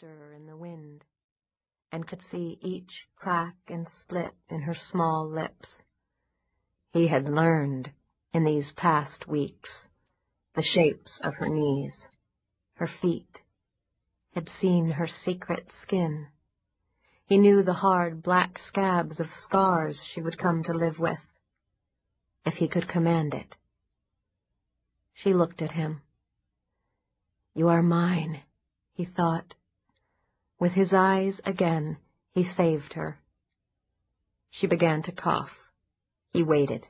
stir in the wind, and could see each crack and split in her small lips. He had learned, in these past weeks, the shapes of her knees, her feet, had seen her secret skin. He knew the hard black scabs of scars she would come to live with, if he could command it. She looked at him. You are mine, he thought. With his eyes again, he saved her. She began to cough. He waited,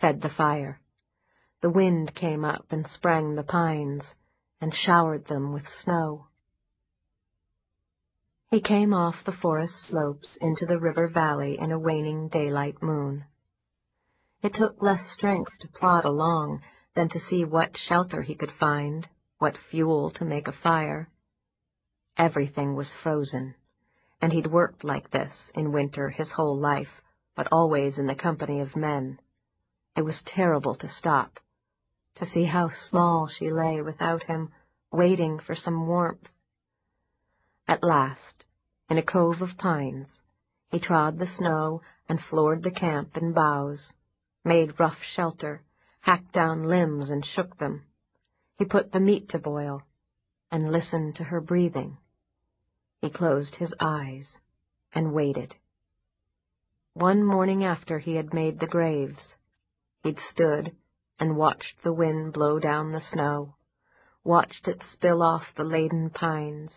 fed the fire. The wind came up and sprang the pines, and showered them with snow. He came off the forest slopes into the river valley in a waning daylight moon. It took less strength to plod along than to see what shelter he could find, what fuel to make a fire. Everything was frozen, and he'd worked like this in winter his whole life, but always in the company of men. It was terrible to stop, to see how small she lay without him, waiting for some warmth. At last, in a cove of pines, he trod the snow and floored the camp in boughs, made rough shelter, hacked down limbs and shook them. He put the meat to boil and listened to her breathing. He closed his eyes and waited. One morning after he had made the graves, he'd stood and watched the wind blow down the snow, watched it spill off the laden pines,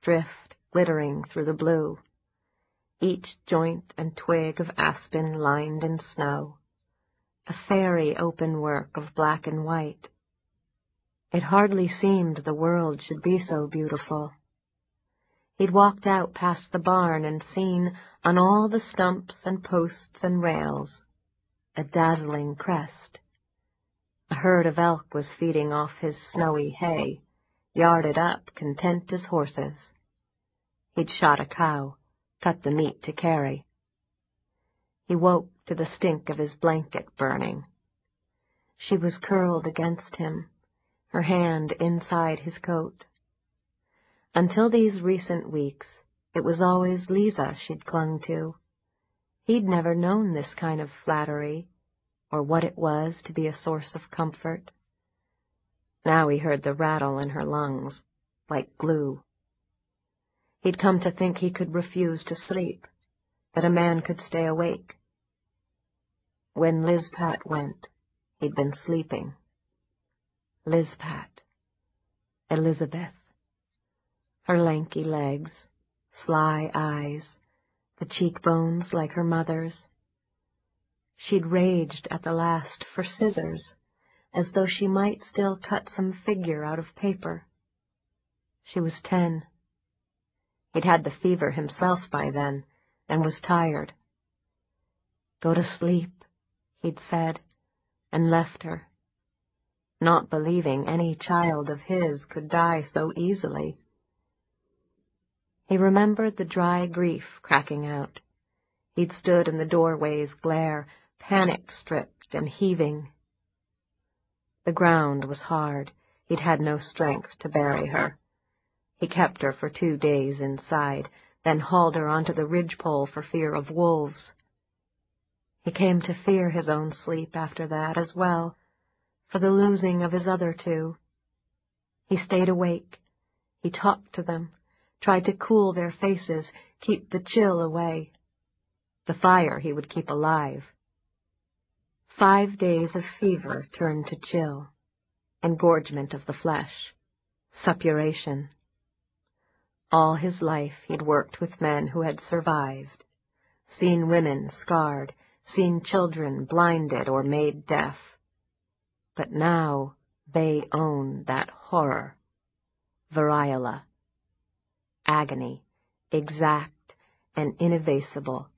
drift glittering through the blue, each joint and twig of aspen lined in snow, a fairy open work of black and white. It hardly seemed the world should be so beautiful. He'd walked out past the barn and seen, on all the stumps and posts and rails, a dazzling crest. A herd of elk was feeding off his snowy hay, yarded up, content as horses. He'd shot a cow, cut the meat to carry. He woke to the stink of his blanket burning. She was curled against him, her hand inside his coat. Until these recent weeks, it was always Lisa she'd clung to. He'd never known this kind of flattery, or what it was to be a source of comfort. Now he heard the rattle in her lungs, like glue. He'd come to think he could refuse to sleep, that a man could stay awake. When Liz Pat went, he'd been sleeping. Liz Pat. Elizabeth her lanky legs, sly eyes, the cheekbones like her mother's. She'd raged at the last for scissors, as though she might still cut some figure out of paper. She was ten. He'd had the fever himself by then, and was tired. Go to sleep, he'd said, and left her, not believing any child of his could die so easily. He remembered the dry grief cracking out. He'd stood in the doorway's glare, panic-stripped and heaving. The ground was hard. He'd had no strength to bury her. He kept her for two days inside, then hauled her onto the ridgepole for fear of wolves. He came to fear his own sleep after that as well, for the losing of his other two. He stayed awake. He talked to them, tried to cool their faces, keep the chill away. The fire he would keep alive. Five days of fever turned to chill, engorgement of the flesh, suppuration. All his life he'd worked with men who had survived, seen women scarred, seen children blinded or made deaf. But now they own that horror, variola agony, exact and inevasible,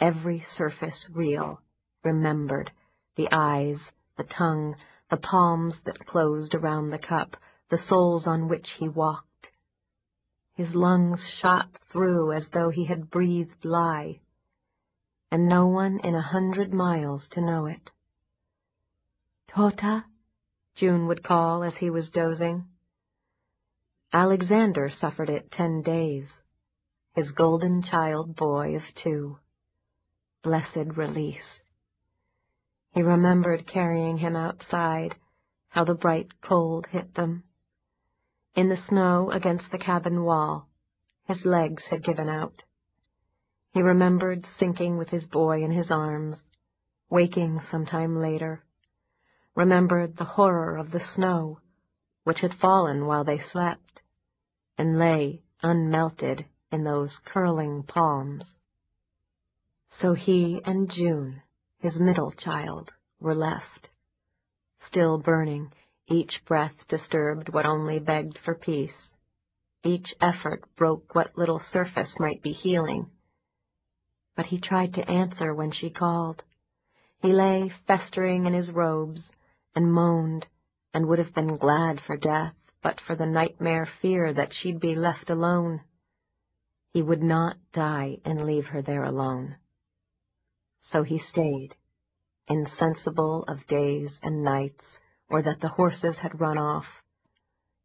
every surface real, remembered, the eyes, the tongue, the palms that closed around the cup, the soles on which he walked. His lungs shot through as though he had breathed lye, and no one in a hundred miles to know it. Tota, June would call as he was dozing. Alexander suffered it ten days, his golden child boy of two. Blessed release. He remembered carrying him outside, how the bright cold hit them. In the snow against the cabin wall, his legs had given out. He remembered sinking with his boy in his arms, waking some time later, remembered the horror of the snow, which had fallen while they slept, and lay unmelted in those curling palms. So he and June, his middle child, were left, still burning, each breath disturbed what only begged for peace. Each effort broke what little surface might be healing. But he tried to answer when she called. He lay festering in his robes and moaned and would have been glad for death but for the nightmare fear that she'd be left alone. He would not die and leave her there alone. So he stayed, insensible of days and nights, or that the horses had run off,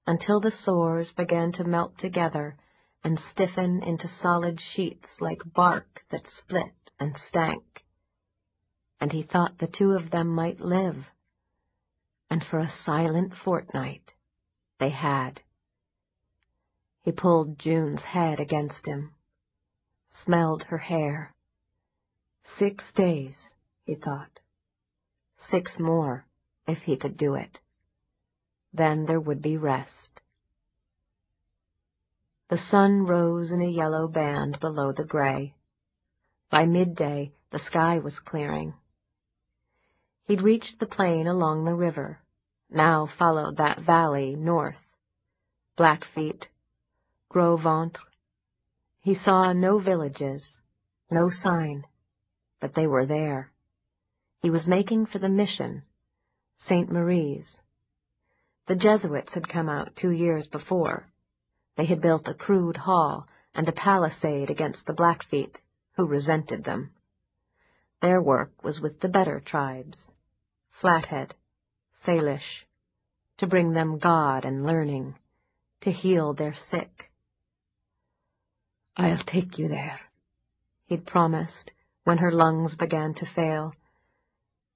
until the sores began to melt together and stiffen into solid sheets like bark that split and stank. And he thought the two of them might live. And for a silent fortnight they had. He pulled June's head against him, smelled her hair. Six days, he thought. Six more if he could do it. Then there would be rest. The sun rose in a yellow band below the gray. By midday, the sky was clearing. He'd reached the plain along the river, now followed that valley north. Blackfeet, Gros Ventre. He saw no villages, no sign, but they were there. He was making for the mission St. Marie's. The Jesuits had come out two years before. They had built a crude hall and a palisade against the Blackfeet, who resented them. Their work was with the better tribes, Flathead, Salish, to bring them God and learning, to heal their sick. I'll take you there, he'd promised when her lungs began to fail.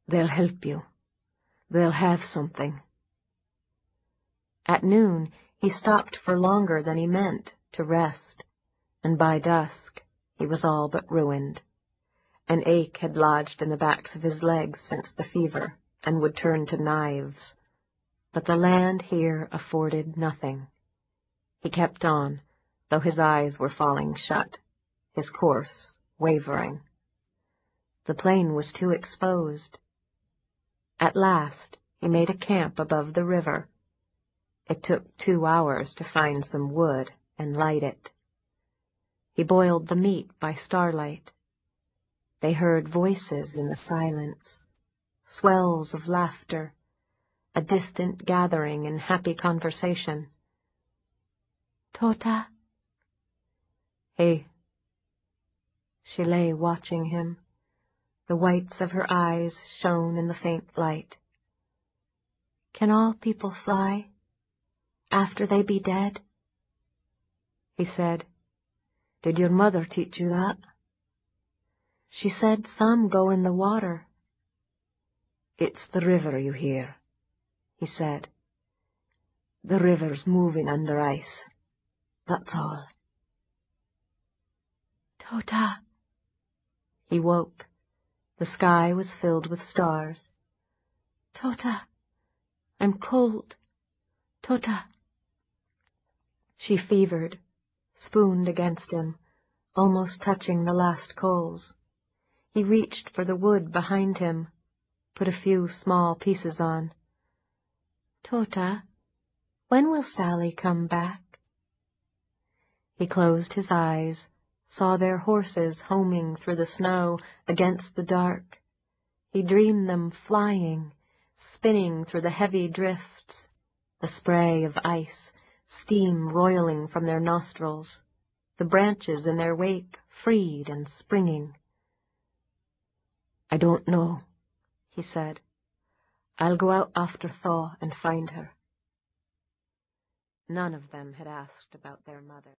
They'll help you. They'll have something. At noon, he stopped for longer than he meant to rest, and by dusk he was all but ruined. An ache had lodged in the backs of his legs since the fever, and would turn to knives. But the land here afforded nothing. He kept on, though his eyes were falling shut, his course wavering. The plain was too exposed. At last he made a camp above the river. It took two hours to find some wood and light it. He boiled the meat by starlight. They heard voices in the silence, swells of laughter, a distant gathering in happy conversation. Tota? Hey. She lay watching him. The whites of her eyes shone in the faint light. Can all people fly? After they be dead? He said, Did your mother teach you that? She said some go in the water. It's the river you hear, he said. The river's moving under ice. That's all. Tota. He woke. The sky was filled with stars. Tota, I'm cold. Tota. She fevered, spooned against him, almost touching the last coals. He reached for the wood behind him, put a few small pieces on. Tota, when will Sally come back? He closed his eyes, saw their horses homing through the snow against the dark. He dreamed them flying, spinning through the heavy drifts, the spray of ice, steam roiling from their nostrils, the branches in their wake freed and springing. I don't know, he said. I'll go out after thaw and find her. None of them had asked about their mother.